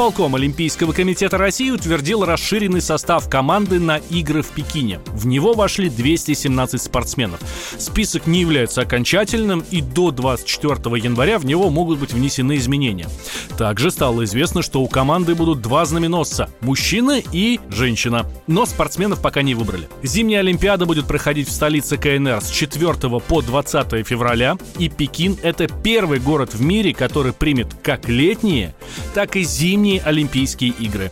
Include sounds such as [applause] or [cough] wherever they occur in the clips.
Исполком Олимпийского комитета России утвердил расширенный состав команды на игры в Пекине. В него вошли 217 спортсменов. Список не является окончательным, и до 24 января в него могут быть внесены изменения. Также стало известно, что у команды будут два знаменосца – мужчина и женщина. Но спортсменов пока не выбрали. Зимняя Олимпиада будет проходить в столице КНР с 4 по 20 февраля, и Пекин – это первый город в мире, который примет как летние, так и зимние зимние Олимпийские игры.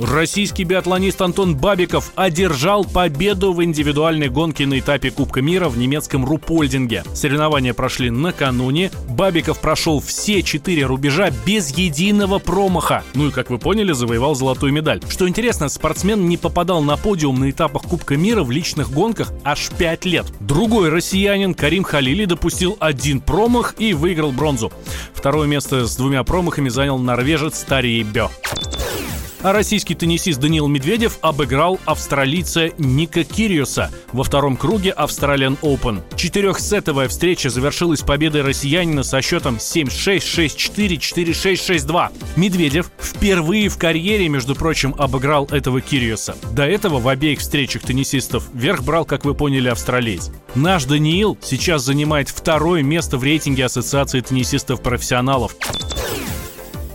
Российский биатлонист Антон Бабиков одержал победу в индивидуальной гонке на этапе Кубка мира в немецком Рупольдинге. Соревнования прошли накануне. Бабиков прошел все четыре рубежа без единого промаха. Ну и, как вы поняли, завоевал золотую медаль. Что интересно, спортсмен не попадал на подиум на этапах Кубка мира в личных гонках аж пять лет. Другой россиянин Карим Халили допустил один промах и выиграл бронзу. Второе место с двумя промахами занял норвежец Тарий Бё. А российский теннисист Даниил Медведев обыграл австралийца Ника Кириуса во втором круге Australian Open. Четырехсетовая встреча завершилась победой россиянина со счетом 7-6, 6-4, 4-6, 6-2. Медведев впервые в карьере, между прочим, обыграл этого Кириуса. До этого в обеих встречах теннисистов верх брал, как вы поняли, австралиец. Наш Даниил сейчас занимает второе место в рейтинге Ассоциации теннисистов-профессионалов.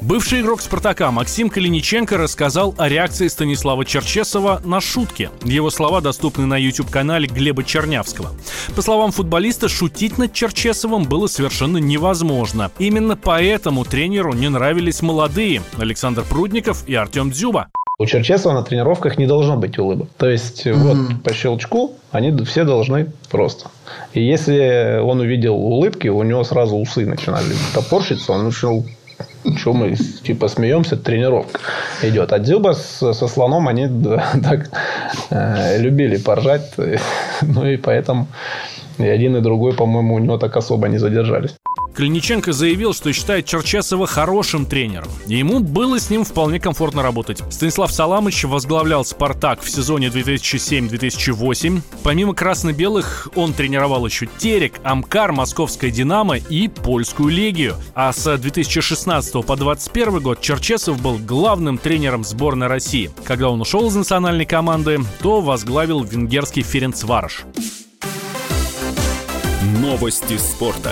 Бывший игрок «Спартака» Максим Калиниченко рассказал о реакции Станислава Черчесова на шутки. Его слова доступны на YouTube-канале Глеба Чернявского. По словам футболиста, шутить над Черчесовым было совершенно невозможно. Именно поэтому тренеру не нравились молодые Александр Прудников и Артем Дзюба. У Черчесова на тренировках не должно быть улыбок. То есть, mm-hmm. вот по щелчку они все должны просто. И если он увидел улыбки, у него сразу усы начинали топорщиться, он начал что мы типа смеемся, тренировка идет. А Дзюба с, со слоном они [laughs] так э, любили поржать. [laughs] Ну и поэтому и один, и другой, по-моему, у него так особо не задержались. Калиниченко заявил, что считает Черчесова хорошим тренером. И ему было с ним вполне комфортно работать. Станислав Саламыч возглавлял «Спартак» в сезоне 2007-2008. Помимо красно-белых, он тренировал еще Терек, Амкар, Московская «Динамо» и Польскую «Легию». А с 2016 по 2021 год Черчесов был главным тренером сборной России. Когда он ушел из национальной команды, то возглавил венгерский Ференцварыш. Новости спорта